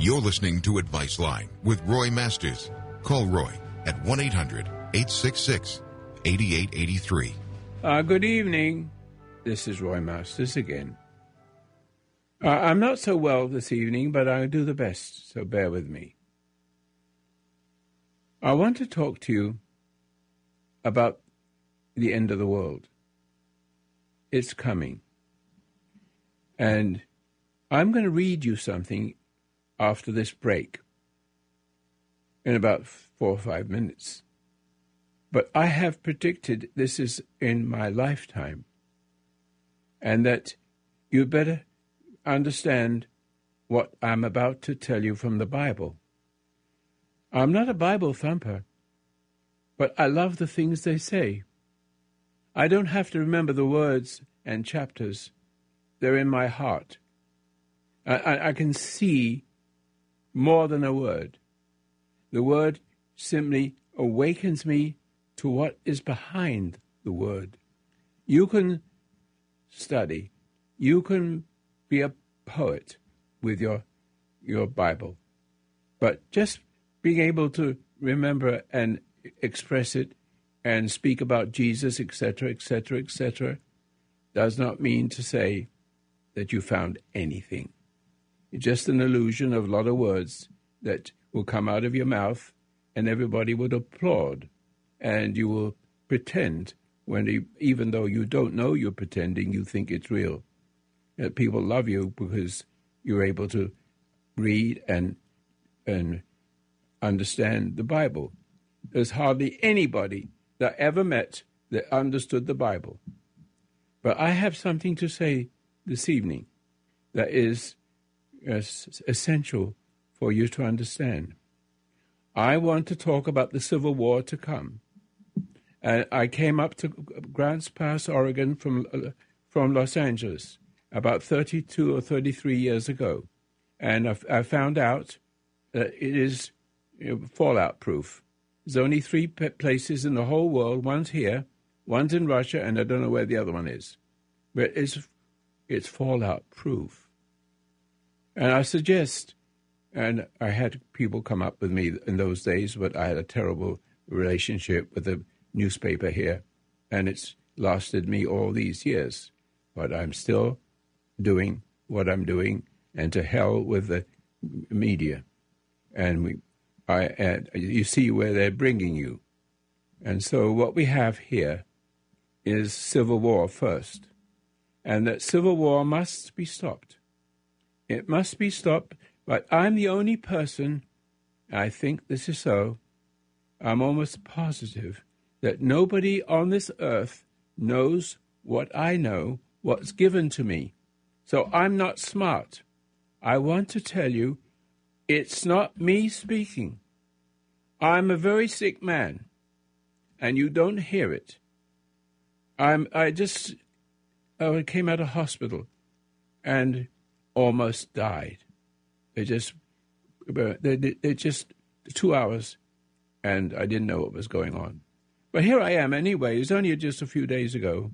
You're listening to Advice Line with Roy Masters. Call Roy at 1 800 866 8883. Uh, good evening. This is Roy Masters again. Uh, I'm not so well this evening, but I'll do the best, so bear with me. I want to talk to you about the end of the world. It's coming. And I'm going to read you something after this break in about four or five minutes. But I have predicted this is in my lifetime, and that you better understand what I'm about to tell you from the Bible. I'm not a Bible thumper, but I love the things they say. I don't have to remember the words and chapters, they're in my heart. I, I, I can see more than a word. The word simply awakens me to what is behind the word. You can study, you can be a poet with your your Bible, but just being able to remember and express it and speak about Jesus, etc., etc., etc., does not mean to say that you found anything. It's just an illusion of a lot of words that will come out of your mouth and everybody would applaud. And you will pretend when, even though you don't know you're pretending, you think it's real. That people love you because you're able to read and and understand the Bible. There's hardly anybody that I ever met that understood the Bible. But I have something to say this evening that is essential for you to understand. I want to talk about the Civil War to come. I came up to Grants Pass, Oregon from, uh, from Los Angeles about 32 or 33 years ago. And I, found out that it is you know, fallout proof. There's only three places in the whole world. One's here, one's in Russia, and I don't know where the other one is. But it's, it's fallout proof. And I suggest, and I had people come up with me in those days, but I had a terrible relationship with the newspaper here, and it's lasted me all these years. But I'm still doing what I'm doing, and to hell with the media. And we, I, and you see where they're bringing you. And so what we have here is civil war first, and that civil war must be stopped. It must be stopped, but I'm the only person, I think this is so, I'm almost positive that nobody on this earth knows what I know, what's given to me. So I'm not smart. I want to tell you, it's not me speaking. I'm a very sick man, and you don't hear it. I'm. I just. Oh, I came out of hospital, and almost died. They just, they, they just two hours, and I didn't know what was going on. But here I am anyway. It was only just a few days ago,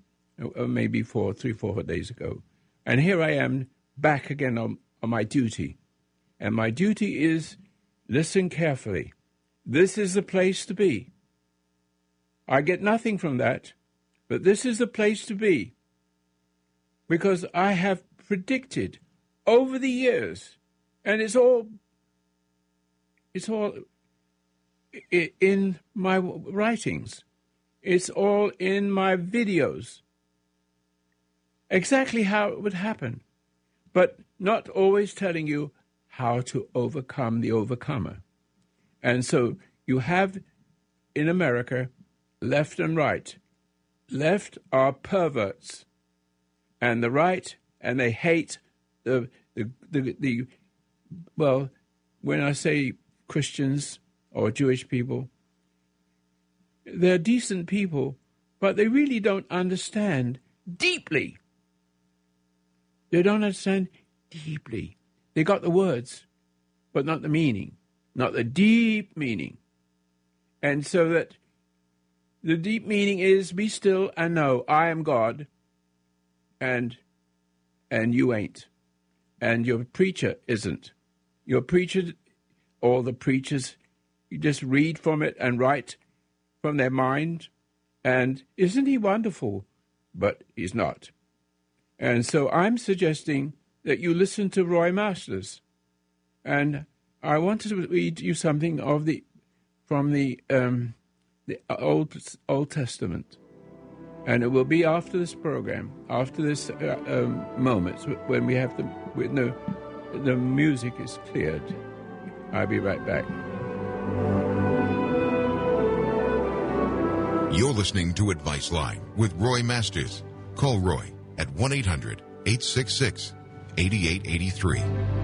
maybe four, three, four days ago, and here I am back again on, on my duty. And my duty is listen carefully. This is the place to be. I get nothing from that, but this is the place to be because I have predicted over the years, and it's all it's all in my writings. It's all in my videos. Exactly how it would happen, but not always telling you how to overcome the overcomer. And so you have in America left and right. Left are perverts, and the right, and they hate the, the, the, the well, when I say Christians or Jewish people, they're decent people, but they really don't understand deeply. They don't understand deeply. They got the words, but not the meaning, not the deep meaning. And so that the deep meaning is be still and know I am God and and you ain't and your preacher isn't. your preacher, or the preachers, you just read from it and write from their mind. And isn't he wonderful? But he's not. And so I'm suggesting that you listen to Roy Masters. And I wanted to read you something of the from the um, the Old Old Testament, and it will be after this program, after this uh, um, moment when we have the when the the music is cleared. I'll be right back. You're listening to Advice Line with Roy Masters. Call Roy at 1 800 866 8883.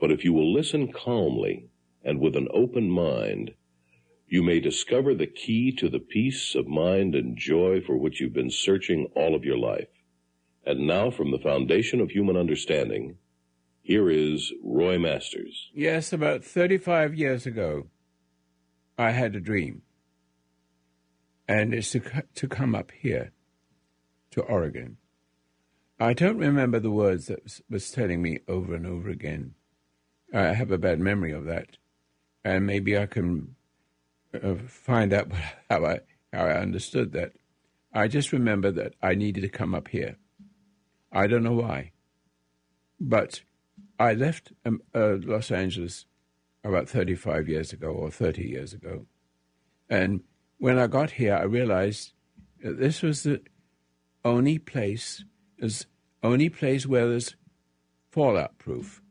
But if you will listen calmly and with an open mind, you may discover the key to the peace of mind and joy for which you've been searching all of your life. And now, from the foundation of human understanding, here is Roy Masters. Yes, about 35 years ago, I had a dream. And it's to, to come up here to Oregon. I don't remember the words that was, was telling me over and over again. I have a bad memory of that. And maybe I can uh, find out how I, how I understood that. I just remember that I needed to come up here. I don't know why. But I left um, uh, Los Angeles about 35 years ago or 30 years ago. And when I got here, I realized that this was the only place, is only place where there's fallout proof.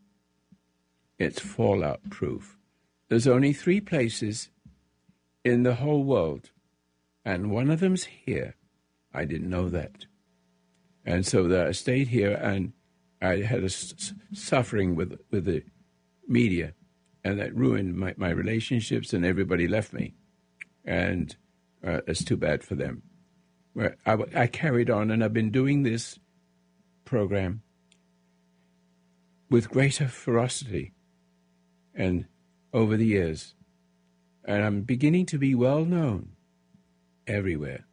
It's fallout proof. There's only three places in the whole world, and one of them's here. I didn't know that. And so that I stayed here and I had a suffering with, with the media, and that ruined my, my relationships, and everybody left me. And uh, it's too bad for them. I, I carried on, and I've been doing this program with greater ferocity and over the years. And I'm beginning to be well known everywhere,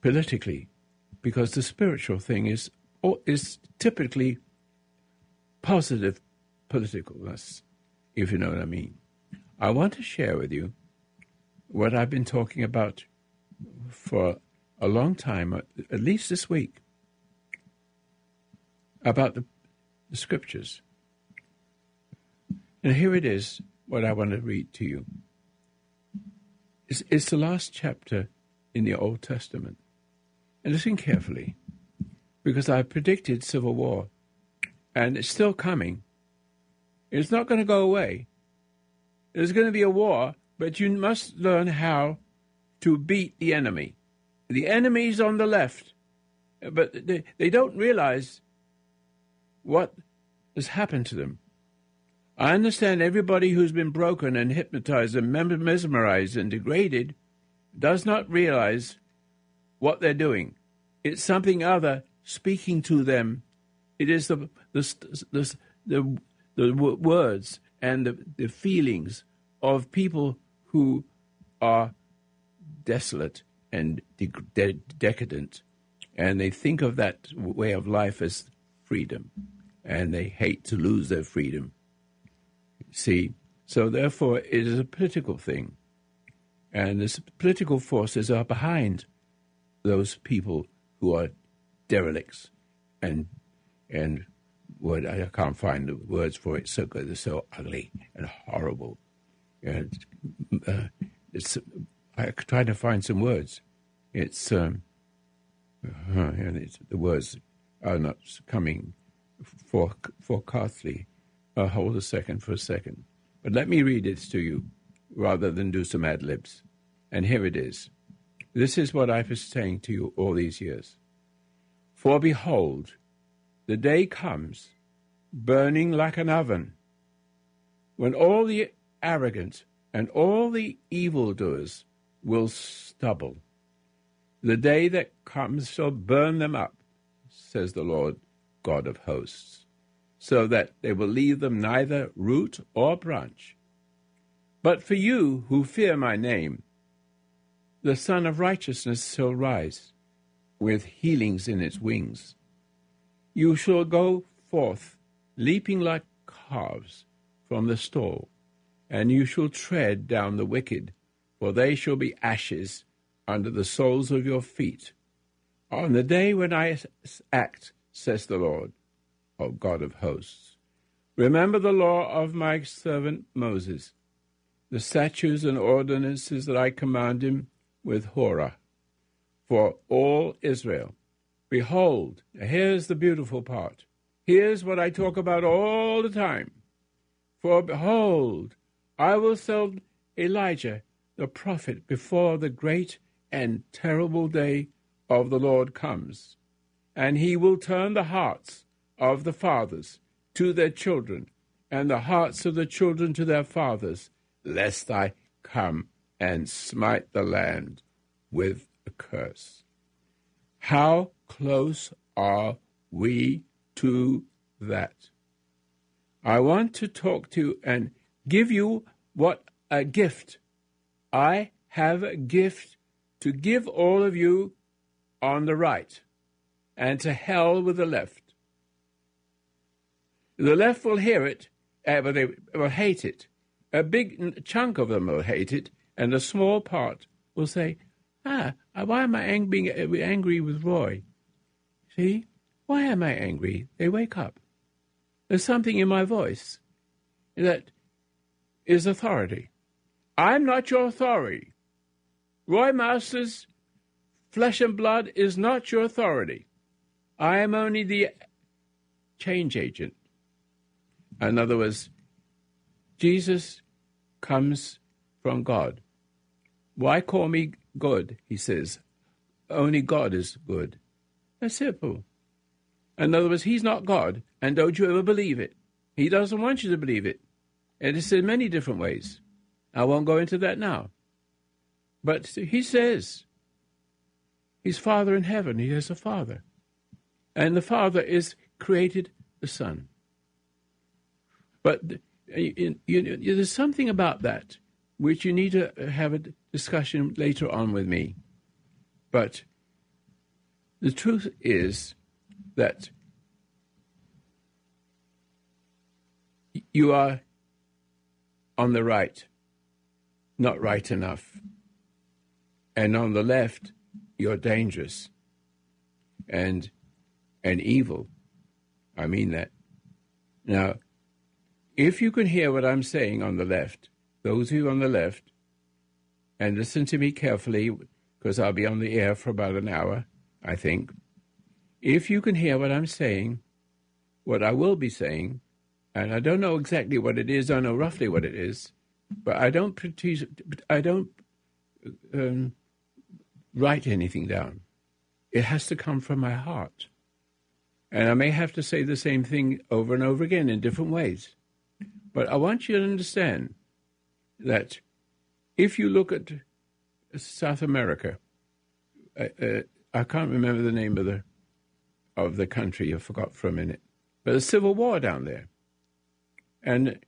politically, because the spiritual thing is is typically positive politicalness, if you know what I mean. I want to share with you what I've been talking about for a long time, at least this week, about the, the scriptures. And here it is, what I want to read to you. It's, it's the last chapter in the Old Testament. And listen carefully, because I predicted civil war, and it's still coming. It's not going to go away. There's going to be a war, but you must learn how to beat the enemy. The enemy's on the left, but they, they don't realize what has happened to them. I understand everybody who's been broken and hypnotized and mesmerized and degraded does not realize what they're doing. It's something other speaking to them. It is the the the, the, the words and the, the feelings of people who are desolate and de- de- decadent, and they think of that way of life as freedom, and they hate to lose their freedom. See, so therefore, it is a political thing, and the political forces are behind those people who are derelicts and and what I can't find the words for it. So good, they're so ugly and horrible. And uh, it's I trying to find some words. It's um, uh, and it's, the words are not coming for, forecastly. Uh, hold a second for a second. But let me read it to you rather than do some ad libs. And here it is. This is what I've been saying to you all these years. For behold, the day comes, burning like an oven, when all the arrogant and all the evildoers will stubble. The day that comes shall burn them up, says the Lord God of hosts, so that they will leave them neither root or branch. But for you who fear my name, the Sun of Righteousness shall rise with healings in its wings. You shall go forth, leaping like calves from the stall, and you shall tread down the wicked, for they shall be ashes under the soles of your feet. On the day when I act, says the Lord, O God of hosts, remember the law of my servant Moses, the statutes and ordinances that I command him with Horeb for all Israel. Behold, here's the beautiful part. Here's what I talk about all the time. For behold, I will send Elijah the prophet before the great and terrible day of the Lord comes, and he will turn the hearts of the fathers to their children, and the hearts of the children to their fathers, lest I come and smite the land with a curse. How close are we to that? I want to talk to you and give you what a gift. I have a gift to give all of you on the right and to hell with the left. The left will hear it, uh, but they will hate it. A big chunk of them will hate it, and a small part will say, Ah, why am I ang- being angry with Roy? See? Why am I angry? They wake up. There's something in my voice that is authority. I'm not your authority. Roy Masters, flesh and blood, is not your authority. I am only the change agent. In other words, Jesus comes from God. Why call me good? He says. Only God is good. That's simple. In other words, He's not God, and don't you ever believe it. He doesn't want you to believe it. And it's in many different ways. I won't go into that now. But He says He's Father in heaven. He has a Father. And the Father is created the Son. But uh, you, you, there's something about that which you need to uh, have a discussion later on with me. But the truth is that you are on the right, not right enough. And on the left, you're dangerous and and evil. I mean that. Now, if you can hear what I'm saying on the left, those of you on the left, and listen to me carefully because I'll be on the air for about an hour, I think. If you can hear what I'm saying, what I will be saying, and I don't know exactly what it is, I know roughly what it is, but I don't I don't um, write anything down. It has to come from my heart. And I may have to say the same thing over and over again in different ways. But I want you to understand that if you look at South America, uh, uh, I can't remember the name of the of the country. I forgot for a minute, but a civil war down there, and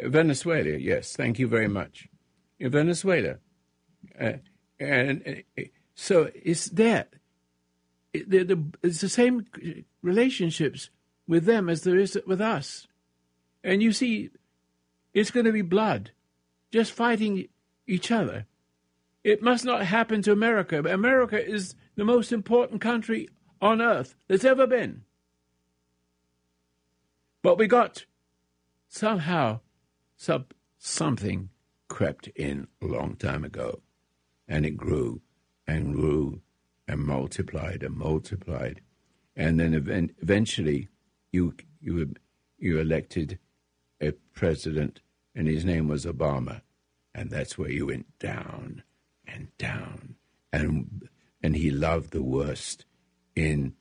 Venezuela. Yes, thank you very much. In Venezuela, uh, and uh, so it's that. It, the, it's the same relationships with them as there is with us, and you see, it's going to be blood just fighting each other. It must not happen to America. America is the most important country on earth that's ever been. But we got somehow some, something crept in a long time ago, and it grew and grew and multiplied and multiplied. And then eventually you you you elected a president, and his name was Obama, and that's where you went down and down, and and he loved the worst in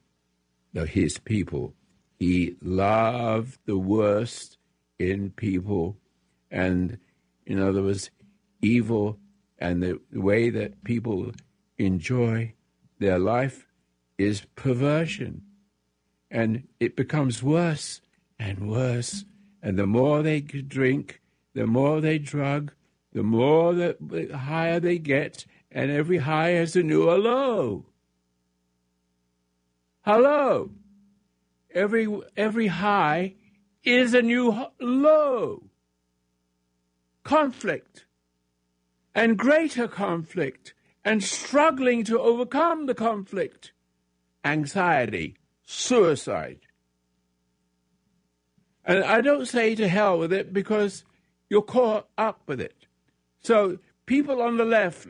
the, his people. He loved the worst in people, and in other words, evil and the way that people enjoy their life is perversion. And it becomes worse and worse. And the more they drink, the more they drug, the more the, the higher they get, and every high has a new low. Hello. Every every high is a new low. Conflict and greater conflict and struggling to overcome the conflict, anxiety, suicide. And I don't say to hell with it because you're caught up with it. So, people on the left,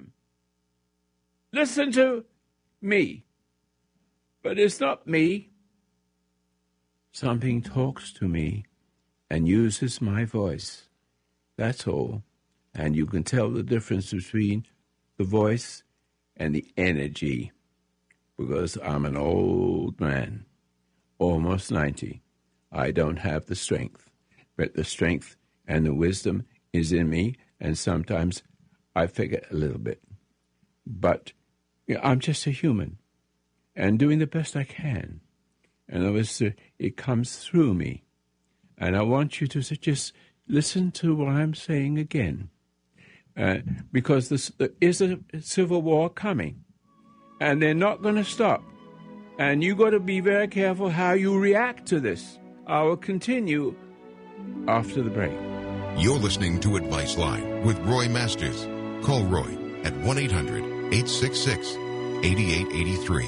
listen to me. But it's not me. Something talks to me and uses my voice. That's all. And you can tell the difference between the voice and the energy because I'm an old man, almost 90. I don't have the strength, but the strength and the wisdom is in me, and sometimes I forget a little bit. But you know, I'm just a human and doing the best I can. And was, uh, it comes through me. And I want you to just listen to what I'm saying again. Uh, because this, there is a civil war coming and they're not going to stop. And you've got to be very careful how you react to this. I will continue after the break. You're listening to Advice Line with Roy Masters. Call Roy at 1 800 866 8883.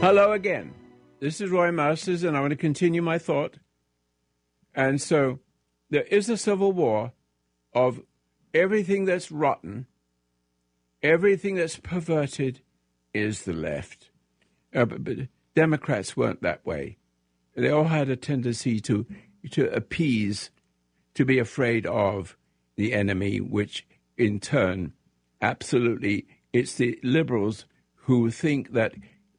Hello again. This is Roy Masters, and I want to continue my thought. And so there is a civil war of everything that's rotten everything that's perverted is the left. Uh, but, but, Democrats weren't that way. They all had a tendency to to appease, to be afraid of the enemy, which in turn, absolutely, it's the liberals who think that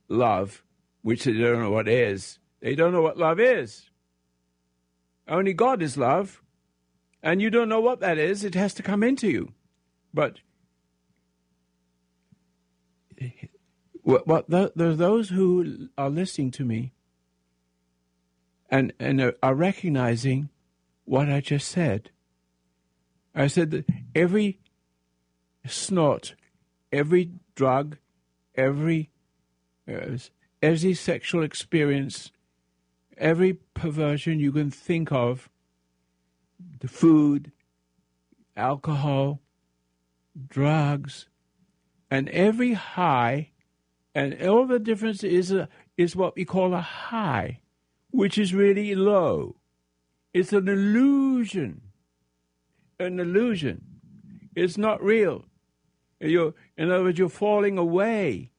love, which they don't know what is, they don't know what love is. Only God is love, and you don't know what that is. It has to come into you. But what, what the, there's those who are listening to me and and are, recognizing what I just said. I said that every snort, every drug, every uh, every sexual experience, every perversion you can think of, the food, alcohol, drugs, and every high, and all the difference is a, is what we call a high, which is really low. It's an illusion. An illusion. It's not real. You're, in other words, you're falling away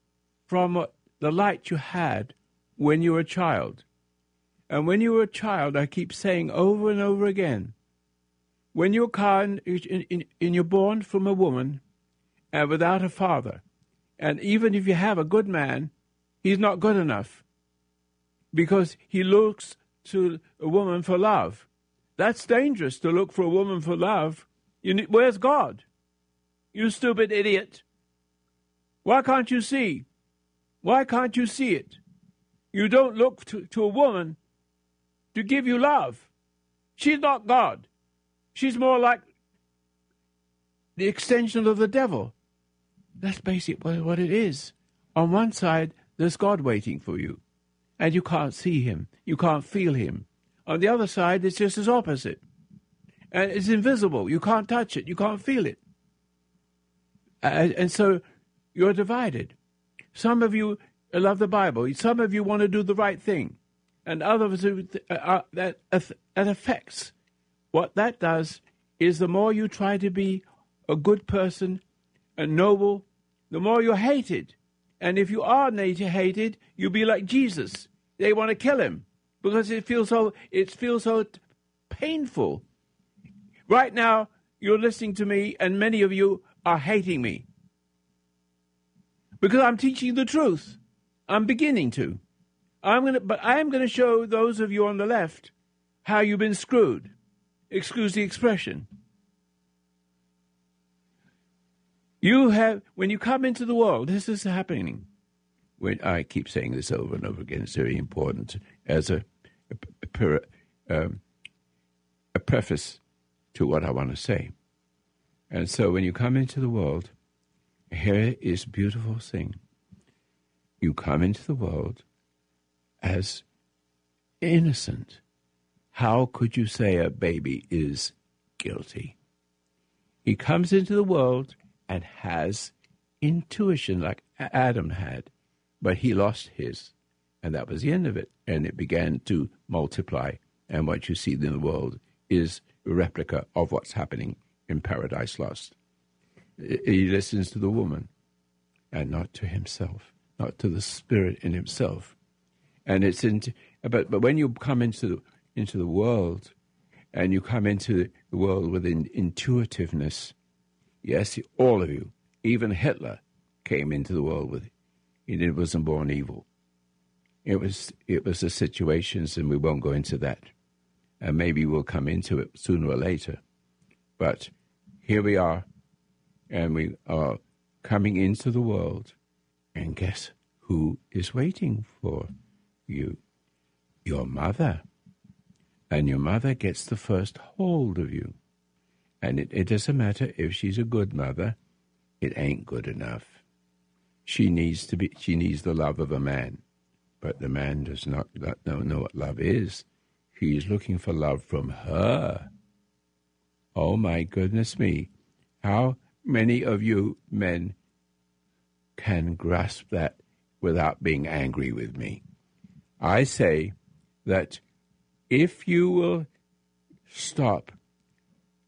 from uh, the light you had when you were a child. And when you were a child, I keep saying over and over again, when you're, in, in, in, you're born from a woman, and without a father. And even if you have a good man, he's not good enough because he looks to a woman for love. That's dangerous to look for a woman for love. Need, where's God? You stupid idiot. Why can't you see? Why can't you see it? You don't look to, to a woman to give you love. She's not God. She's more like the extension of the devil. That's basically what it is. On one side, there's God waiting for you, and you can't see Him, you can't feel Him. On the other side, it's just as opposite. And it's invisible. You can't touch it, you can't feel it. And, and so you're divided. Some of you love the Bible, some of you want to do the right thing, and others uh, uh, that, that affects. What that does is the more you try to be a good person, a noble, the more you're hated. And if you are nature hated, you'll be like Jesus. They want to kill him. because it feels so it feels so painful. Right now, you're listening to me, and many of you are hating me because I'm teaching the truth. I'm beginning to. I'm gonna, but I am going to show those of you on the left how you've been screwed. Excuse the expression. You have, when you come into the world, this is happening. When I keep saying this over and over again, it's very important as a a, a, um, a preface to what I want to say. And so, when you come into the world, here is beautiful thing. You come into the world as innocent. How could you say a baby is guilty? He comes into the world and has intuition like Adam had, but he lost his, and that was the end of it. And it began to multiply. And what you see in the world is a replica of what's happening in Paradise Lost. He listens to the woman and not to himself, not to the spirit in himself. And it's in, but, but when you come into the, into the world and you come into the world with in, intuitiveness, yes, all of you, even Hitler came into the world with, he wasn't born evil. It was, it was the situations, and we won't go into that. And maybe we'll come into it sooner or later. But here we are, and we are coming into the world, and guess who is waiting for you? Your mother. And your mother gets the first hold of you. And it, it doesn't matter if she's a good mother, it ain't good enough. She needs to be she needs the love of a man. But the man does not, know, know what love is. He is looking for love from her. Oh my goodness me. How many of you men can grasp that without being angry with me? I say that if you will stop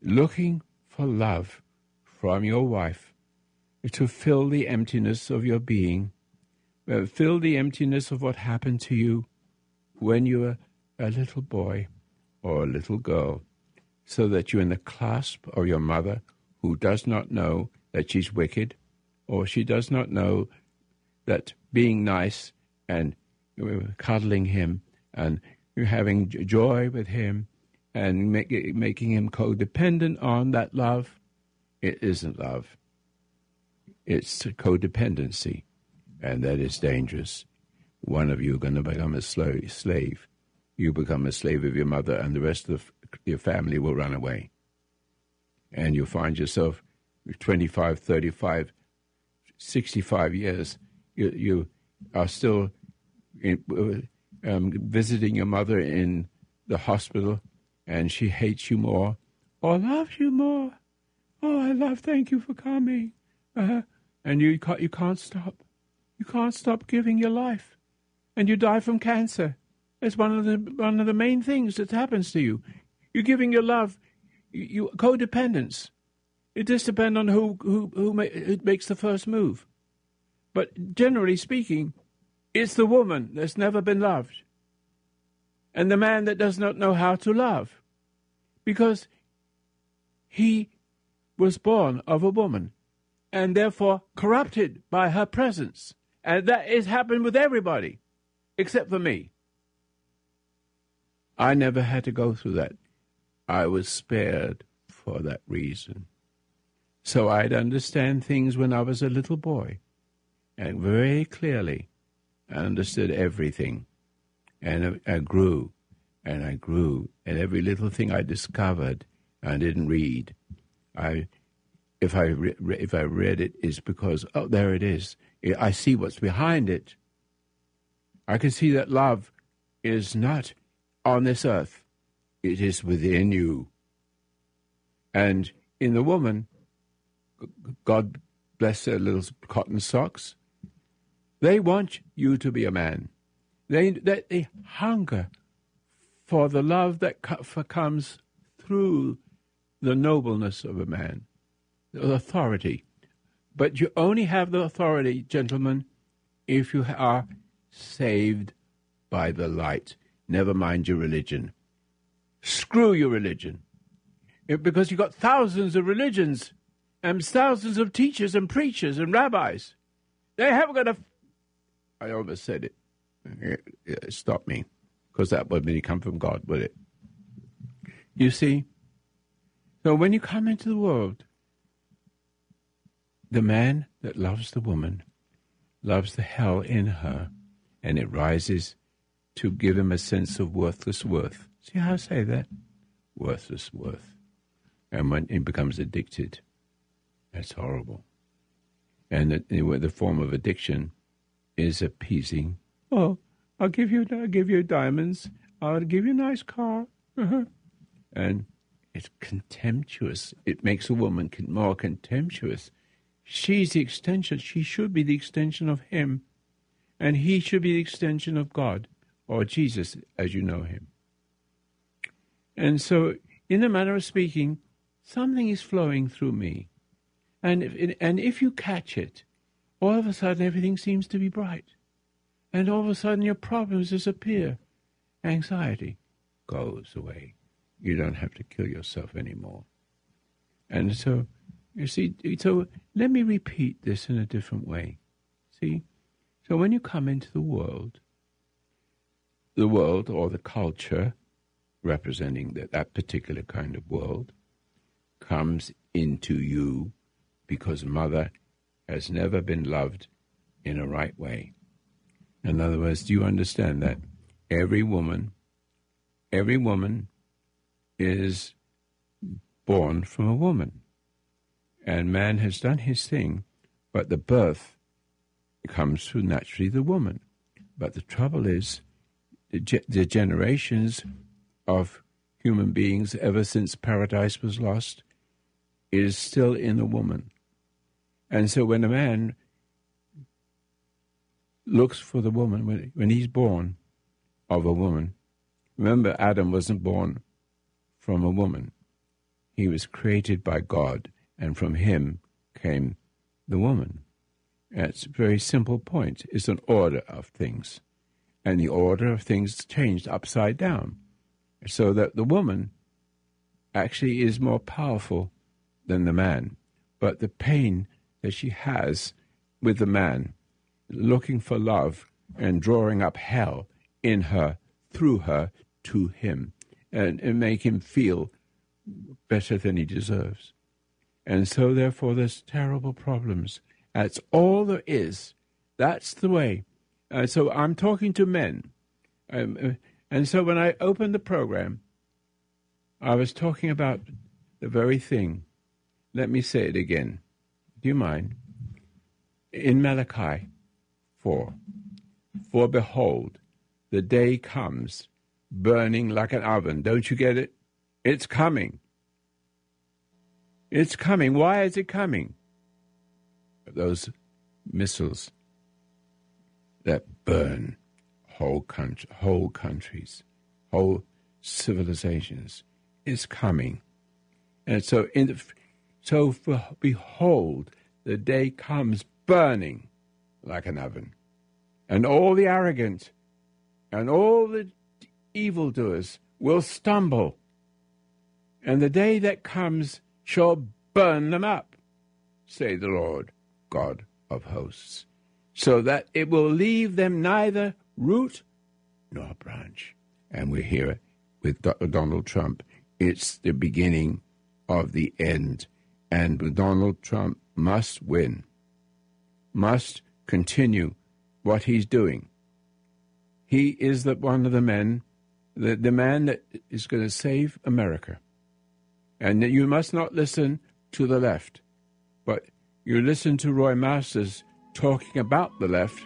looking for love from your wife to fill the emptiness of your being, uh, fill the emptiness of what happened to you when you were a little boy or a little girl, so that you're in the clasp of your mother who does not know that she's wicked, or she does not know that being nice and cuddling him and having joy with him and make, making him codependent on that love, it isn't love. It's codependency, and that is dangerous. One of you are going to become a slave. You become a slave of your mother, and the rest of your family will run away and you'll find yourself 25, 35, 65 years, you, you are still in, um, visiting your mother in the hospital, and she hates you more or loves you more. Oh, I love, thank you for coming. Uh, and you can't, you can't stop. You can't stop giving your life. And you die from cancer. It's one of the one of the main things that happens to you. You're giving your love you codependence. It just depends on who who who, ma- who makes the first move. But generally speaking, it's the woman that's never been loved, and the man that does not know how to love, because he was born of a woman, and therefore corrupted by her presence, and that has happened with everybody, except for me. I never had to go through that I was spared for that reason. So I'd understand things when I was a little boy, and very clearly I understood everything. And I grew, and I grew, and every little thing I discovered, I didn't read. I, if I re- if I read it, is because oh, there it is. I see what's behind it. I can see that love is not on this earth. It is within you. And in the woman, God bless their little cotton socks, they want you to be a man. They, they, they hunger for the love that comes through the nobleness of a man, authority. But you only have the authority, gentlemen, if you are saved by the light. Never mind your religion. Screw your religion. It, because you've got thousands of religions and thousands of teachers and preachers and rabbis. They haven't got a. I almost said it. Stop me. Because that wouldn't really come from God, would it? You see? So when you come into the world, the man that loves the woman loves the hell in her, and it rises to give him a sense of worthless worth. See how I say that? Worthless worth. And when he becomes addicted, that's horrible. And the, the form of addiction is appeasing. Oh, I'll give you, I'll give you diamonds. I'll give you a nice car. Uh-huh. And it's contemptuous. It makes a woman more contemptuous. She's the extension. She should be the extension of him, and he should be the extension of God or Jesus as you know him. And so, in a manner of speaking, something is flowing through me. And if, and if you catch it, all of a sudden everything seems to be bright. And all of a sudden your problems disappear. Anxiety goes away. You don't have to kill yourself anymore. And so, you see, so let me repeat this in a different way. See? So when you come into the world, the world or the culture representing that, that particular kind of world comes into you because mother has never been loved in a right way. In other words, do you understand that every woman, every woman is born from a woman. And man has done his thing, but the birth comes through naturally the woman. But the trouble is, the, ge- the generations of human beings ever since paradise was lost is still in the woman. And so when a man looks for the woman, when, when he's born of a woman, remember Adam wasn't born from a woman. He was created by God, and from him came the woman. It's a very simple point. It's an order of things and the order of things changed upside down, so that the woman actually is more powerful than the man. But the pain that she has with the man, looking for love and drawing up hell in her, through her, to him, and, and make him feel better than he deserves. And so, therefore, there's terrible problems. That's all there is. That's the way. Uh, so I'm talking to men. Um, uh, and so when I opened the program, I was talking about the very thing. Let me say it again. Do you mind? In Malachi 4 For behold, the day comes, burning like an oven. Don't you get it? It's coming. It's coming. Why is it coming? Those missiles that burn whole country, whole countries, whole civilizations is coming. And so, in the, so for, behold, the day comes burning like an oven, and all the arrogant and all the evildoers will stumble, and the day that comes shall burn them up, say the Lord God of hosts so that it will leave them neither root nor branch. And we're here with Donald Trump. It's the beginning of the end. And Donald Trump must win, must continue what he's doing. He is the, one of the men, the, the man that is going to save America. And you must not listen to the left, but you listen to Roy Masters talking about the left,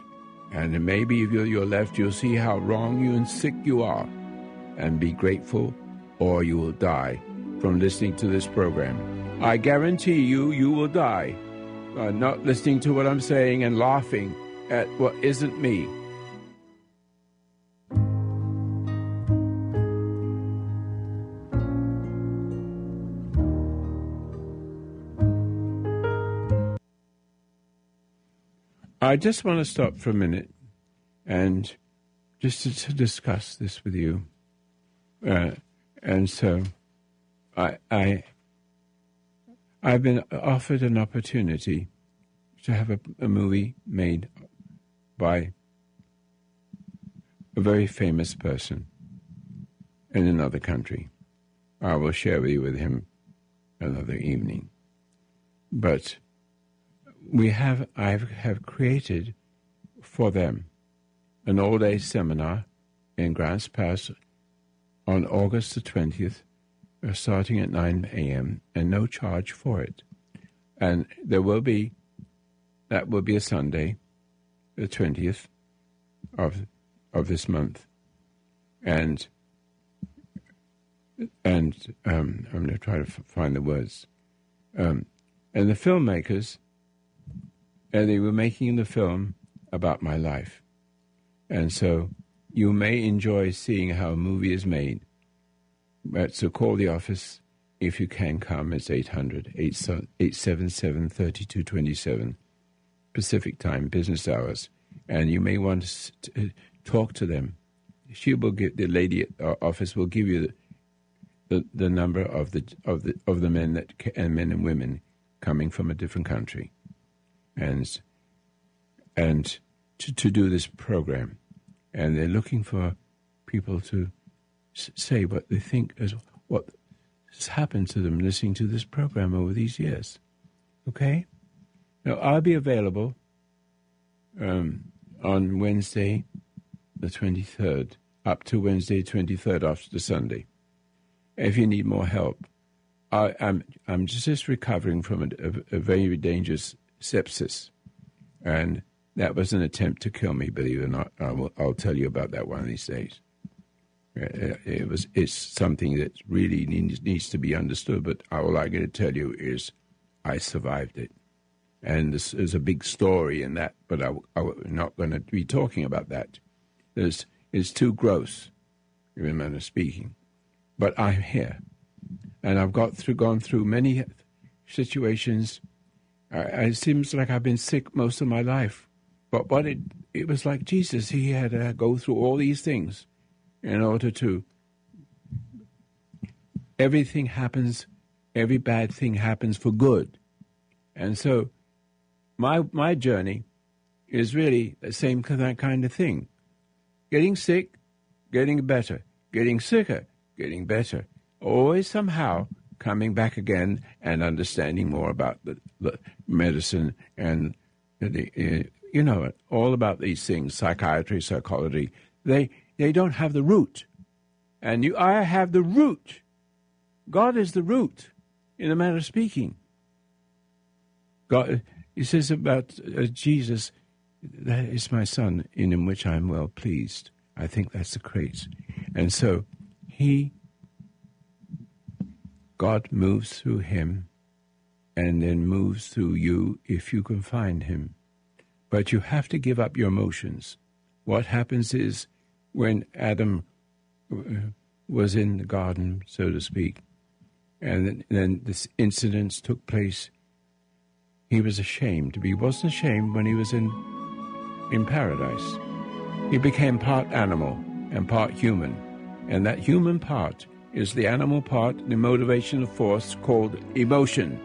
and maybe if you're your left, you'll see how wrong you and sick you are, and be grateful, or you will die from listening to this program. I guarantee you, you will die uh, not listening to what I'm saying and laughing at what isn't me. I just want to stop for a minute and just to, to discuss this with you. Uh, and so I, I, I've been offered an opportunity to have a, a movie made by a very famous person in another country. I will share with you with him another evening. But we have I have created for them an all day seminar in Grants Pass on August the 20th, uh, starting at 9 a.m., and no charge for it. And there will be, that will be a Sunday, the 20th of, of this month. And and um, I'm going to try to f- find the words. Um, and the filmmakers, and they were making the film about my life. And so you may enjoy seeing how a movie is made. But so call the office if you can come. It's 800 877 3227 Pacific time, business hours. And you may want to talk to them. She will give, the lady at our office will give you the, the, the number of the of the of the men that and men and women coming from a different country, and and to to do this program, and they're looking for people to say what they think as what has happened to them listening to this program over these years. Okay, now I'll be available um, on Wednesday, the twenty third, up to Wednesday twenty third after the Sunday if you need more help. I, am I'm, I'm just recovering from a, a, a, very dangerous sepsis, and that was an attempt to kill me. Believe it or not, I will, I'll tell you about that one of these days. Uh, uh, it was it's something that really needs needs to be understood. But all I got to tell you is, I survived it, and this is a big story in that. But I, I'm not going to be talking about that. There's, it's too gross, in a manner of speaking but I'm here, and I've got through gone through many situations. It seems like I've been sick most of my life, but what it it was like Jesus. He had to go through all these things in order to. Everything happens, every bad thing happens for good, and so my my journey is really the same kind of thing. Getting sick, getting better, getting sicker, getting better, always somehow coming back again and understanding more about the, the medicine and the, uh, you know all about these things, psychiatry, psychology. They they don't have the root, and you I have the root. God is the root, in a manner of speaking. God, he says about uh, Jesus, that is my son, in which I am well pleased. I think that's the craze, and so he, God moves through him and then moves through you if you can find him. But you have to give up your emotions. What happens is when Adam uh, was in the garden, so to speak, and then this incidents took place, he was ashamed. He wasn't ashamed when he was in in paradise. He became part animal and part human. And that human part is the animal part, the motivational force called emotion.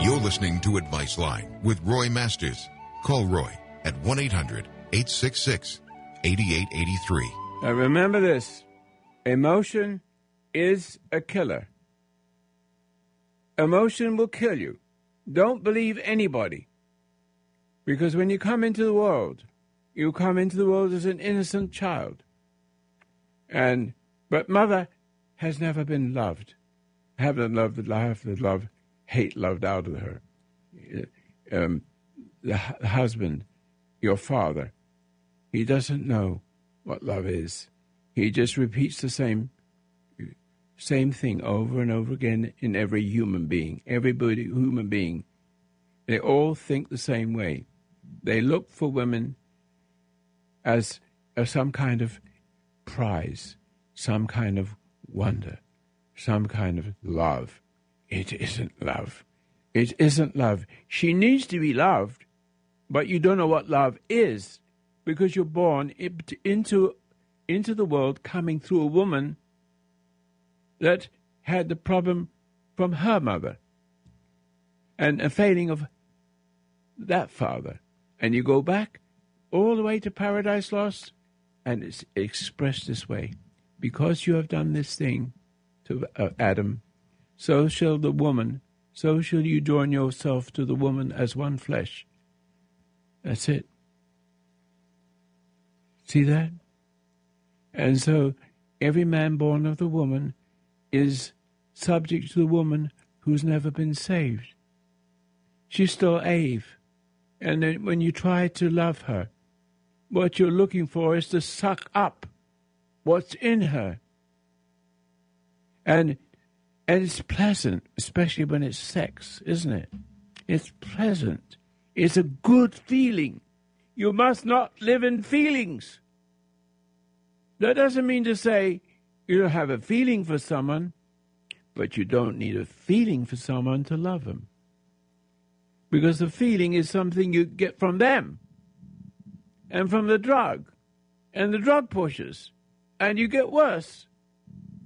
You're listening to Advice Line with Roy Masters. Call Roy at 1 800 866 8883. Now remember this emotion is a killer. Emotion will kill you. Don't believe anybody. Because when you come into the world, you come into the world as an innocent child. And but mother has never been loved. Haven't loved, loved, love, hate loved out of her. Um, the, the husband, your father, he doesn't know what love is. He just repeats the same same thing over and over again in every human being, every human being. They all think the same way. They look for women as, as some kind of prize, some kind of wonder, some kind of love. It isn't love. It isn't love. She needs to be loved, but you don't know what love is because you're born into into the world coming through a woman that had the problem from her mother and a failing of that father. And you go back all the way to Paradise Lost, and it's expressed this way Because you have done this thing to uh, Adam, so shall the woman, so shall you join yourself to the woman as one flesh. That's it. See that? And so every man born of the woman is subject to the woman who's never been saved. She's still Eve. And when you try to love her, what you're looking for is to suck up what's in her. And and it's pleasant, especially when it's sex, isn't it? It's pleasant. It's a good feeling. You must not live in feelings. That doesn't mean to say you don't have a feeling for someone, but you don't need a feeling for someone to love them. Because the feeling is something you get from them and from the drug and the drug pushers, and you get worse.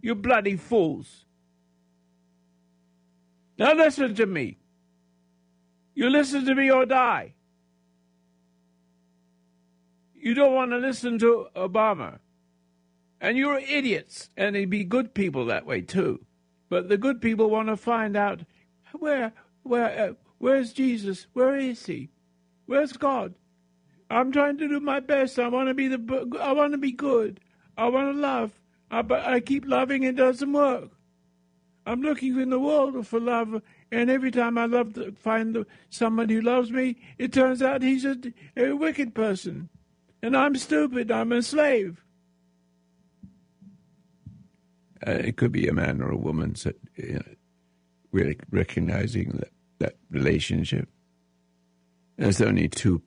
You bloody fools. Now listen to me. You listen to me or die. You don't want to listen to Obama. And you're idiots. And they'd be good people that way too. But the good people want to find out where, where, uh, where's Jesus? Where is he? Where's God? I'm trying to do my best. I want to be the, I want to be good. I want to love. I, but I keep loving, it doesn't work. I'm looking in the world for love, and every time I love to find someone who loves me, it turns out he's a, a wicked person, and I'm stupid. I'm a slave. Uh, it could be a man or a woman so, you know, really recognizing that, that relationship. There's only two,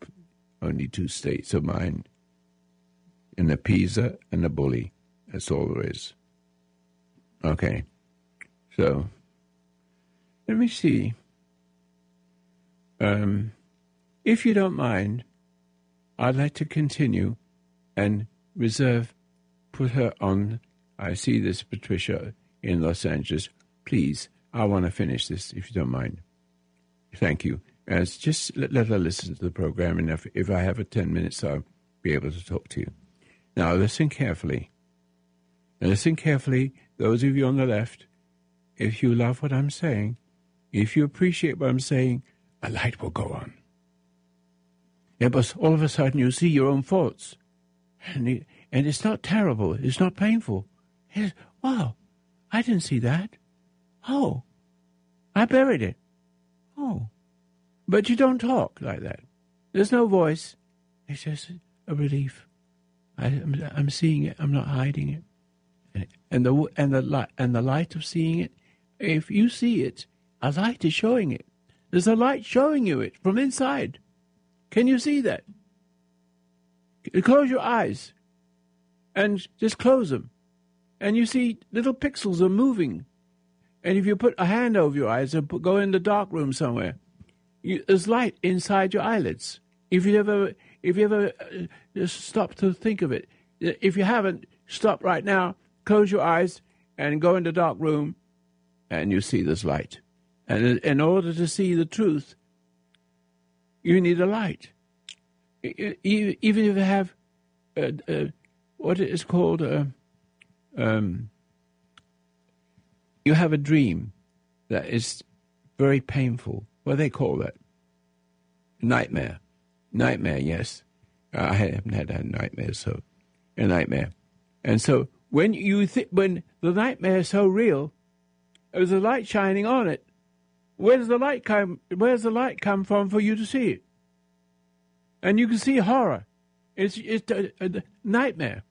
only two states of mind: an appeaser and a bully. There is. Okay, so let me see. Um, if you don't mind, I'd like to continue and reserve, put her on I see this, Patricia, in Los Angeles. Please, I want to finish this, if you don't mind. Thank you. As just let, let her listen to the program, and if, if I have a 10 minutes, I'll be able to talk to you. Now, listen carefully. Listen carefully, those of you on the left. If you love what I'm saying, if you appreciate what I'm saying, a light will go on. Yeah, but all of a sudden you see your own faults. And, it, and it's not terrible, it's not painful. Wow, I didn't see that. Oh, I buried it. Oh, but you don't talk like that. There's no voice. It's just a relief. I, am seeing it. I'm not hiding it. And the and the light and the light of seeing it. If you see it, a light is showing it. There's a light showing you it from inside. Can you see that? Close your eyes and just close them and you see little pixels are moving. And if you put a hand over your eyes and put, go in the dark room somewhere, you, there's light inside your eyelids. If you ever, if you ever uh, stop to think of it, if you haven't, stop right now, close your eyes, and go in the dark room, and you see this light. And in order to see the truth, you need a light. Even if you have uh, uh, what is called uh, um, you have a dream that is very painful. What do they call that? Nightmare. Nightmare, yes. I haven't had a nightmare, so a nightmare. And so when you th- when the nightmare is so real, there's a light shining on it. Where does the light come? Where does the light come from for you to see it? And you can see horror. It's it's a, a nightmare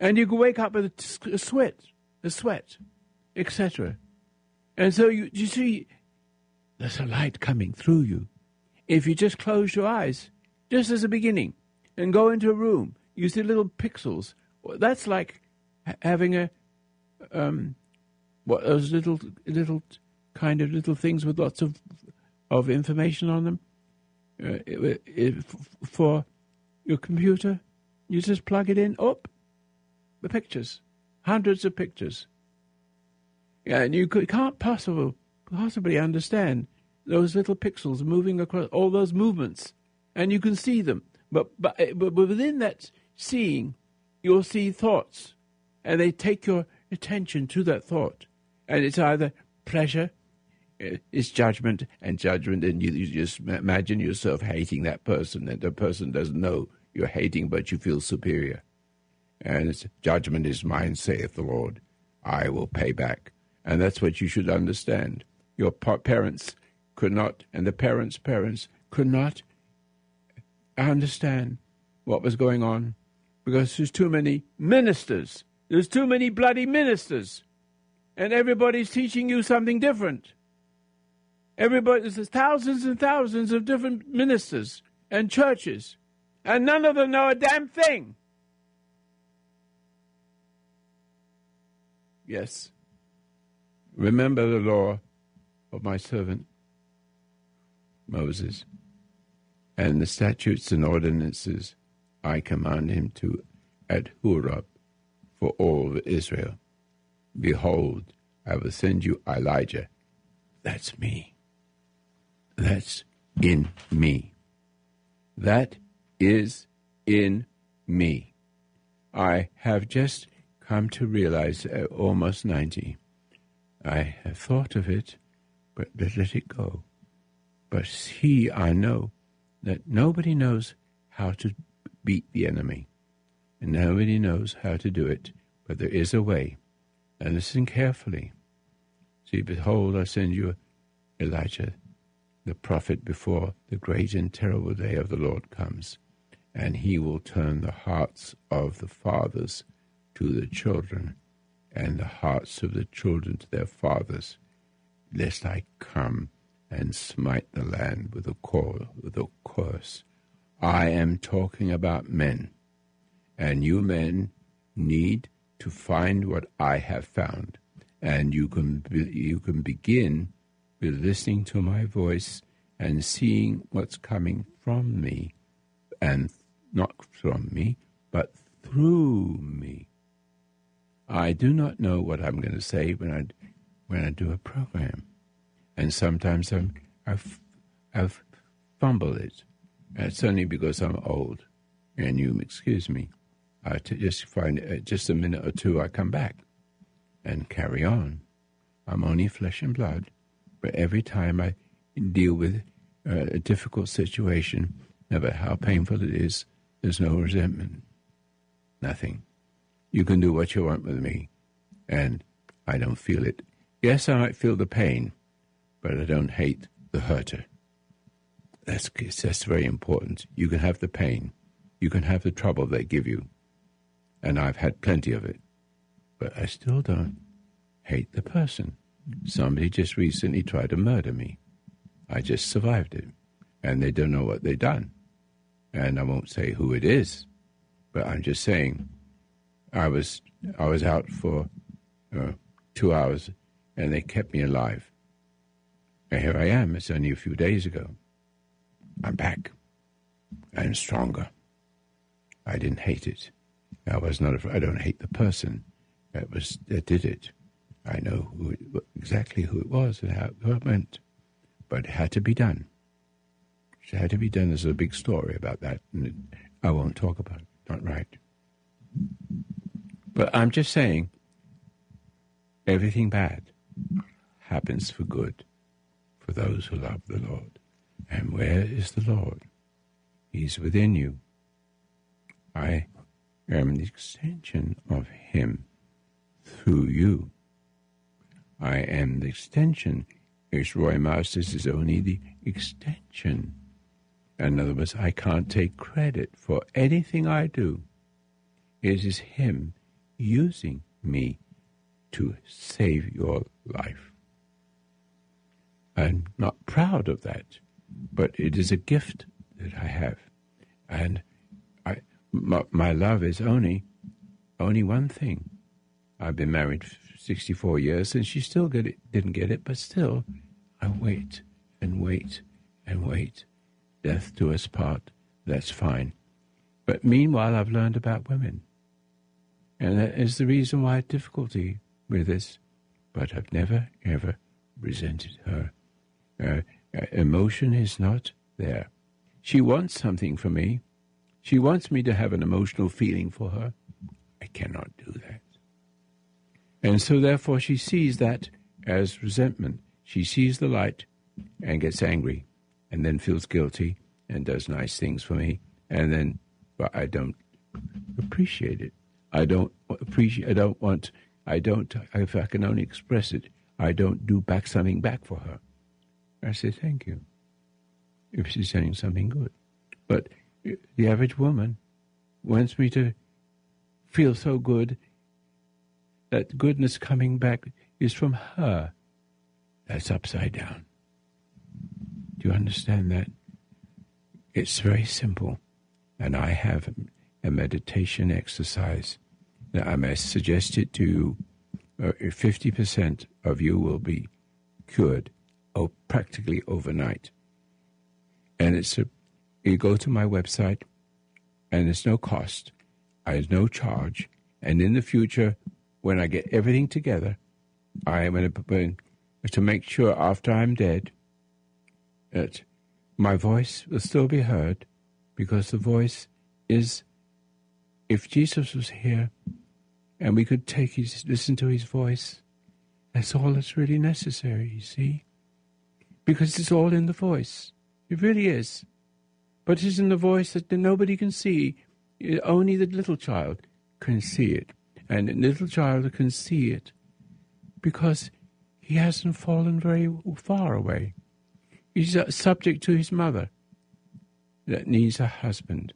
and you wake up with a sweat, a sweat, etc. And so you, you see, there's a light coming through you. If you just close your eyes, just as a beginning, and go into a room, you see little pixels. That's like having a um, what those little little kind of little things with lots of of information on them uh, it, it, for your computer. You just plug it in, up, the pictures, hundreds of pictures. And you could, can't possibly possibly understand those little pixels moving across all those movements, and you can see them. But but but within that seeing, you'll see thoughts, and they take your attention to that thought, and it's either pleasure, uh, it's judgment, and judgment, and you, you just imagine yourself hating that person, and the person doesn't know you're hating, but you feel superior. And judgment is mine, saith the Lord. I will pay back. And that's what you should understand. Your parents could not, and the parents' parents could not understand what was going on because there's too many ministers. There's too many bloody ministers. And everybody's teaching you something different. Everybody, there's thousands and thousands of different ministers and churches, and none of them know a damn thing. Yes. Remember the law of my servant Moses, and the statutes and ordinances I command him to at Horeb for all of Israel. Behold, I will send you Elijah. That's me. That's in me. That is in me. I have just come to realize at almost 90. I have thought of it, but let it go. But see, I know that nobody knows how to beat the enemy, and nobody knows how to do it, but there is a way. And listen carefully. See, behold, I send you Elijah, the prophet, before the great and terrible day of the Lord comes, and he will turn the hearts of the fathers to the children, and the hearts of the children to their fathers, lest I come and smite the land with a, cor- with a curse. I am talking about men, and you men need to find what I have found, and you can be- you can begin with listening to my voice and seeing what's coming from me, and not from me, but through me. I do not know what I'm going to say when I when I do a program and sometimes I'm, I've, I've fumbled it. It's only because I'm old, and you excuse me. I t- just find uh, just a minute or two, I come back and carry on. I'm only flesh and blood, but every time I deal with uh, a difficult situation, no matter how painful it is, there's no resentment, nothing. You can do what you want with me, and I don't feel it. Yes, I might feel the pain, but I don't hate the hurter. That's, that's very important. You can have the pain. You can have the trouble they give you. And I've had plenty of it. But I still don't hate the person. Somebody just recently tried to murder me. I just survived it. And they don't know what they've done. And I won't say who it is. But I'm just saying I was I was out for uh, two hours and they kept me alive. And here I am. It's only a few days ago. I'm back. I'm stronger. I didn't hate it. I was not. Afraid. I don't hate the person that was that did it. I know who it, exactly who it was and how, it went, but it had to be done. It had to be done. There's a big story about that, and it, I won't talk about it. Not right. But I'm just saying, everything bad happens for good for those who love the Lord. And where is the Lord? He's within you. I am the extension of Him through you. I am the extension. As Roy Masters is only the extension. In other words, I can't take credit for anything I do. It is Him using me to save your life. I'm not proud of that, but it is a gift that I have, and I my, my love is only only one thing. I've been married 64 years, and she still get it, didn't get it, but still, I wait and wait and wait. Death do us part, that's fine. But meanwhile, I've learned about women. And that is the reason why I had difficulty with this. But I've never, ever resented her. Uh, emotion is not there. She wants something from me. She wants me to have an emotional feeling for her. I cannot do that. And so, therefore, she sees that as resentment. She sees the light and gets angry and then feels guilty and does nice things for me. And then, but I don't appreciate it. I don't appreciate, I don't want, I don't, if I can only express it, I don't do back something back for her. I say thank you if she's saying something good. But the average woman wants me to feel so good that goodness coming back is from her. That's upside down. Do you understand that? It's very simple. And I have a meditation exercise Now, I may suggest it to you. Uh, 50% of you will be cured oh, practically overnight. And it's a, you go to my website, and it's no cost. There's no charge. And in the future, when I get everything together, I am going to make sure after I'm dead that my voice will still be heard, because the voice is. If Jesus was here, and we could take his listen to his voice, that's all that's really necessary. You see, because it's all in the voice. It really is. But it's in the voice that nobody can see. Only the little child can see it. And the little child can see it because he hasn't fallen very far away. He's subject to his mother that needs a husband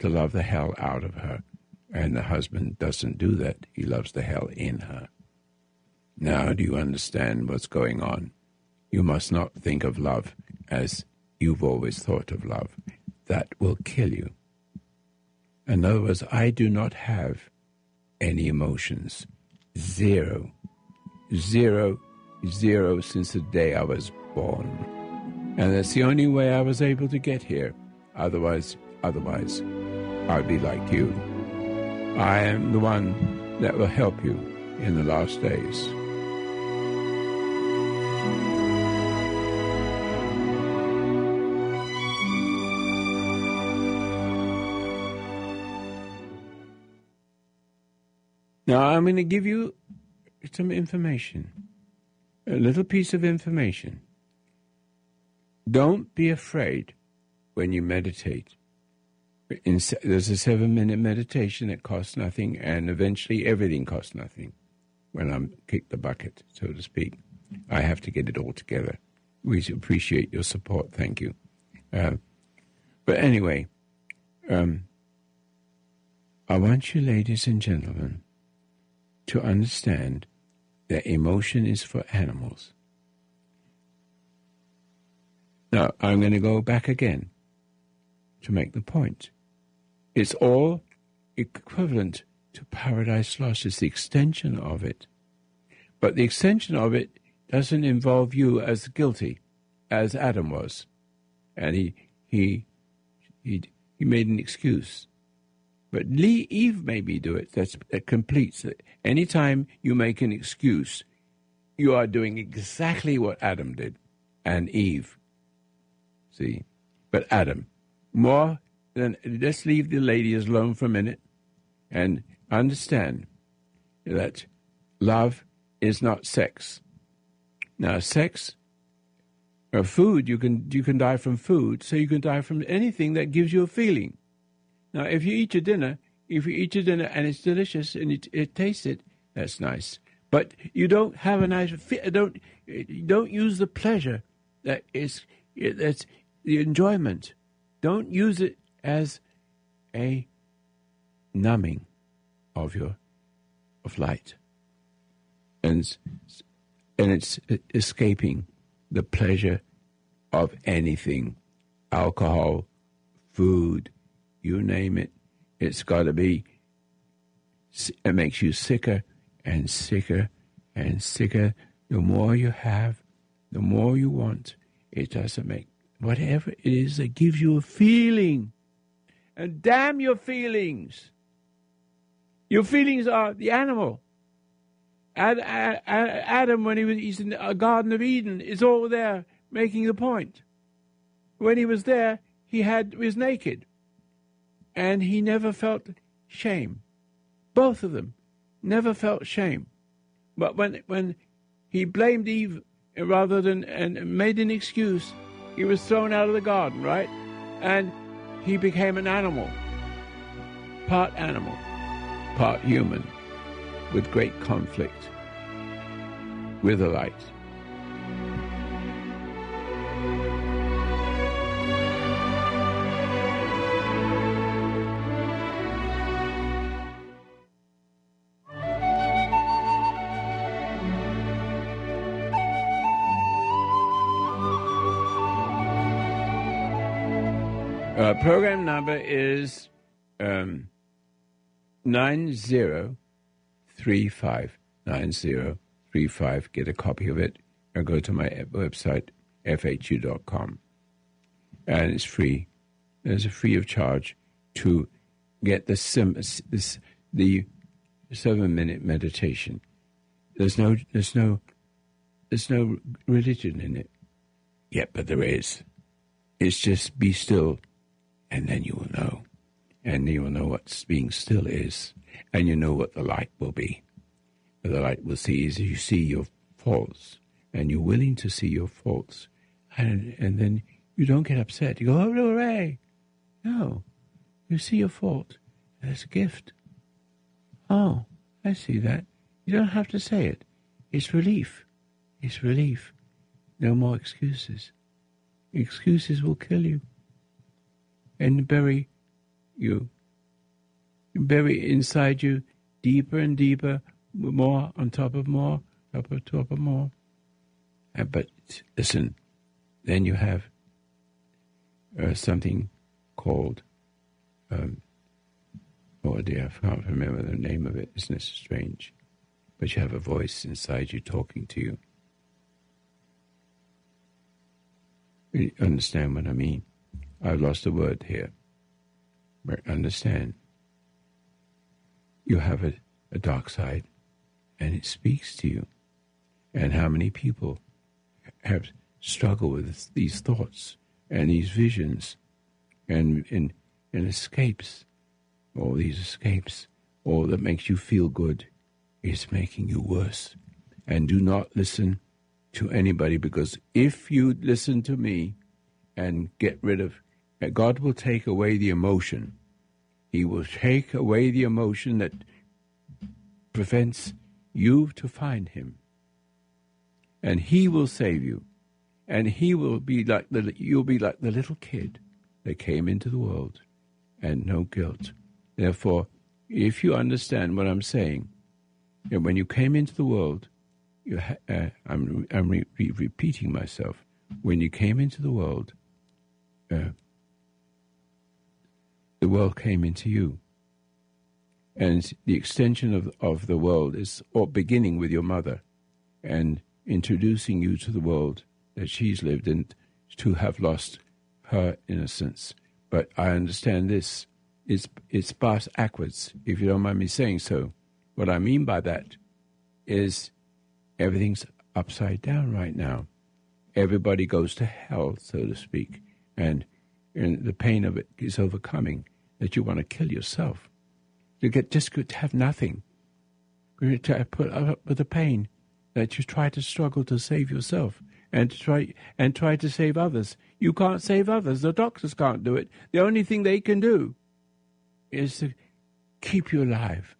to love the hell out of her. And the husband doesn't do that. He loves the hell in her. Now, do you understand what's going on? You must not think of love as you've always thought of love. That will kill you. In other words, I do not have any emotions. Zero. Zero, zero since the day I was born. And that's the only way I was able to get here. Otherwise, otherwise, I'd be like you. I am the one that will help you in the last days. Now, I'm going to give you some information, a little piece of information. Don't be afraid when you meditate. In, there's a seven minute meditation that costs nothing, and eventually everything costs nothing when I'm kicked the bucket, so to speak. I have to get it all together. We appreciate your support. Thank you. Uh, but anyway, um, I want you, ladies and gentlemen, to understand that emotion is for animals. Now, I'm going to go back again to make the point. It's all equivalent to paradise lost. It's the extension of it. But the extension of it doesn't involve you as guilty as Adam was. And he, he, he, he made an excuse. But Lee, Eve made me do it. That's, that completes it. Anytime you make an excuse, you are doing exactly what Adam did and Eve. See? But Adam, more than, let's leave the ladies alone for a minute and understand that love is not sex. Now, sex or food, you can, you can die from food, so you can die from anything that gives you a feeling. Now, if you eat your dinner, if you eat your dinner and it's delicious and it, it tastes it, that's nice. But you don't have a nice don't don't use the pleasure that is that's the enjoyment. Don't use it as a numbing of your of light, and and it's escaping the pleasure of anything, alcohol, food, you name it, it's got to be, it makes you sicker and sicker and sicker. The more you have, the more you want. It doesn't make whatever it is that gives you a feeling. And damn your feelings. Your feelings are the animal. Adam, when he was he's in the Garden of Eden, is all there making the point. When he was there, he had was naked, and he never felt shame. Both of them never felt shame. But when when he blamed Eve rather than and made an excuse, he was thrown out of the garden, right? And he became an animal, part animal, part human, with great conflict with the light. Program number is um, 90359035. Get a copy of it or go to my website, fhu.com. And it's free. It's free of charge to get the sim, this, the seven minute meditation. There's no, there's no, there's no religion in it yet, but there is. It's just be still and then you will know. And you will know what being still is, and you know what the light will be. The light will see is you see your faults, and you're willing to see your faults, and and then you don't get upset. You go, oh, hooray! No, you see your fault. That's a gift. Oh, I see that. You don't have to say it. It's relief. It's relief. No more excuses. Excuses will kill you and bury you. Bury inside you deeper and deeper, more on top of more, top of top of more. Uh, but listen, then you have uh, something called, um, oh dear, I can't remember the name of it. Isn't it strange? But you have a voice inside you talking to you. You understand what I mean? I've lost a word here. But understand, you have a, a dark side, and it speaks to you. And how many people have struggled with these thoughts and these visions and, and, and escapes, all these escapes, all that makes you feel good is making you worse. And do not listen to anybody because if you listen to me and get rid of God will take away the emotion. He will take away the emotion that prevents you to find Him. And He will save you. And He will be like the, you'll be like the little kid that came into the world and no guilt. Therefore, if you understand what I'm saying, and when you came into the world, you ha- uh, I'm, I'm re- re- repeating myself. When you came into the world, uh, the world came into you. And the extension of, of the world is or beginning with your mother and introducing you to the world that she's lived in to have lost her innocence. But I understand this. It's, it's past backwards, if you don't mind me saying so. What I mean by that is everything's upside down right now. Everybody goes to hell, so to speak, and, and the pain of it is overcoming that you want to kill yourself. You get just good to have nothing. You to put up with the pain that you try to struggle to save yourself and to try and try to save others. You can't save others. The doctors can't do it. The only thing they can do is to keep you alive.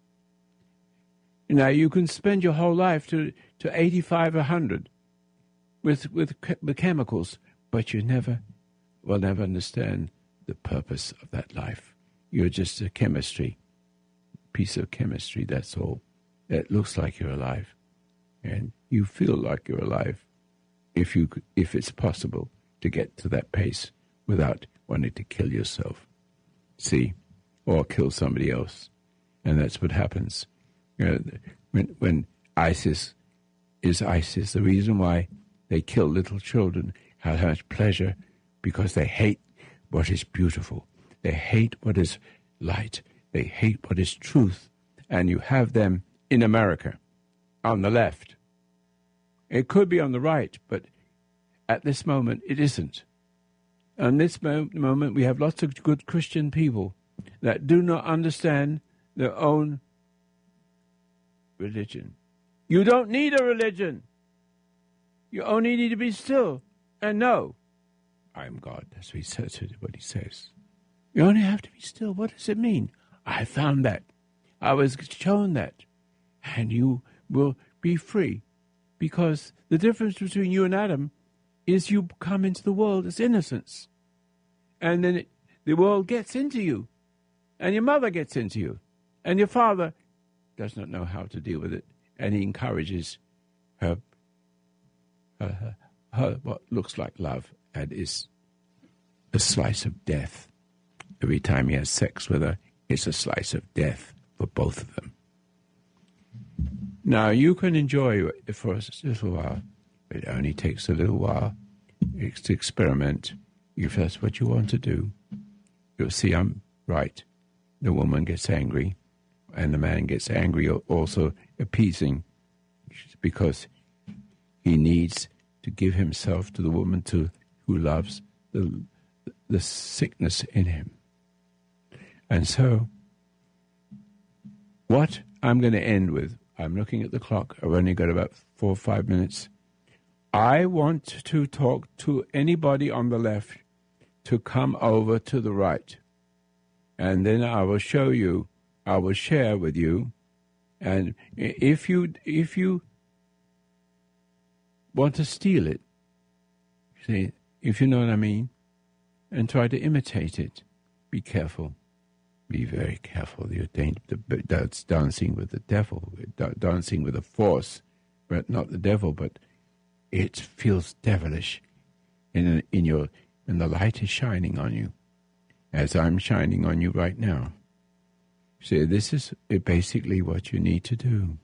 Now you can spend your whole life to to eighty five or hundred with with the chemicals, but you never will never understand the purpose of that life. You're just a chemistry, piece of chemistry, that's all. It looks like you're alive. And you feel like you're alive if, you, if it's possible to get to that pace without wanting to kill yourself. See? Or kill somebody else. And that's what happens. You know, when, when ISIS is ISIS. The reason why they kill little children, have much pleasure, because they hate what is beautiful. They hate what is light. They hate what is truth. And you have them in America on the left. It could be on the right, but at this moment it isn't. And this mo- moment we have lots of good Christian people that do not understand their own religion. You don't need a religion. You only need to be still and know, I am God. That's what he says. What he says. You only have to be still. What does it mean? I found that. I was shown that. And you will be free. Because the difference between you and Adam is you come into the world as innocence. And then it, the world gets into you. And your mother gets into you. And your father does not know how to deal with it. And he encourages her, her, her, her what looks like love and is a slice of death. Every time he has sex with her, it's a slice of death for both of them. Now, you can enjoy it for a little while. It only takes a little while. To experiment. If that's what you want to do, you'll see I'm right. The woman gets angry, and the man gets angry, also appeasing, because he needs to give himself to the woman to, who loves the, the sickness in him. And so, what I'm going to end with, I'm looking at the clock, I've only got about four or five minutes. I want to talk to anybody on the left to come over to the right. And then I will show you, I will share with you. And if you, if you want to steal it, see, if you know what I mean, and try to imitate it, be careful. Be very careful. You're that's dancing with the devil, dancing with a force, but not the devil, but it feels devilish in, in your, and the light is shining on you, as I'm shining on you right now. So this is basically what you need to do.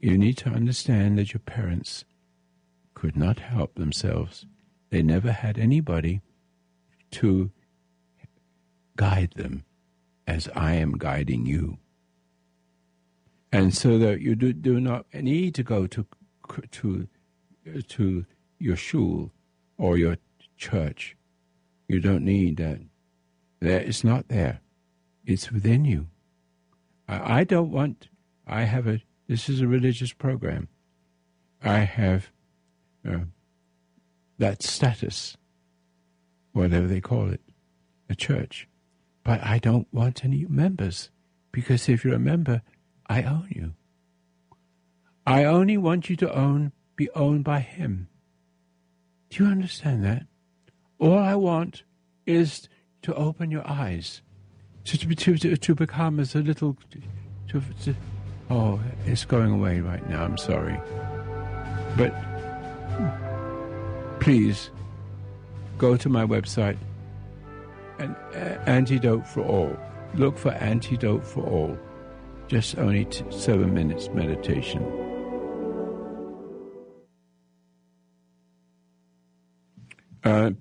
You need to understand that your parents could not help themselves. They never had anybody to guide them as I am guiding you. And so that you do, do not need to go to, to to your shul or your church. You don't need that. There, it's not there. It's within you. I, I don't want. I have a. This is a religious program. I have uh, that status, whatever they call it, a church. But I don't want any members because if you're a member, I own you. I only want you to own be owned by Him. Do you understand that? All I want is to open your eyes, to, to, to, to become as a little. To, to, oh, it's going away right now. I'm sorry. But hmm, please go to my website uh, Antidote for All. Look for Antidote for All. Just only t- seven minutes meditation. Uh,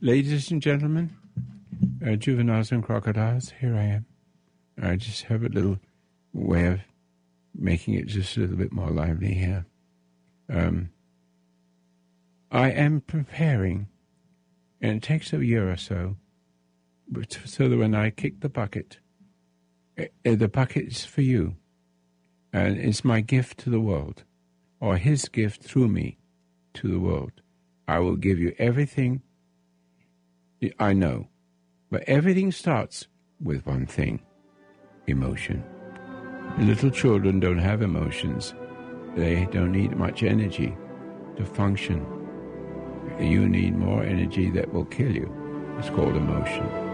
ladies and gentlemen, uh, juveniles and crocodiles, here I am. I just have a little way of making it just a little bit more lively here. Um, I am preparing, and it takes a year or so, so that when I kick the bucket, uh, the bucket is for you, and it's my gift to the world, or His gift through me to the world. I will give you everything I know. But everything starts with one thing emotion. Little children don't have emotions, they don't need much energy to function. You need more energy that will kill you. It's called emotion.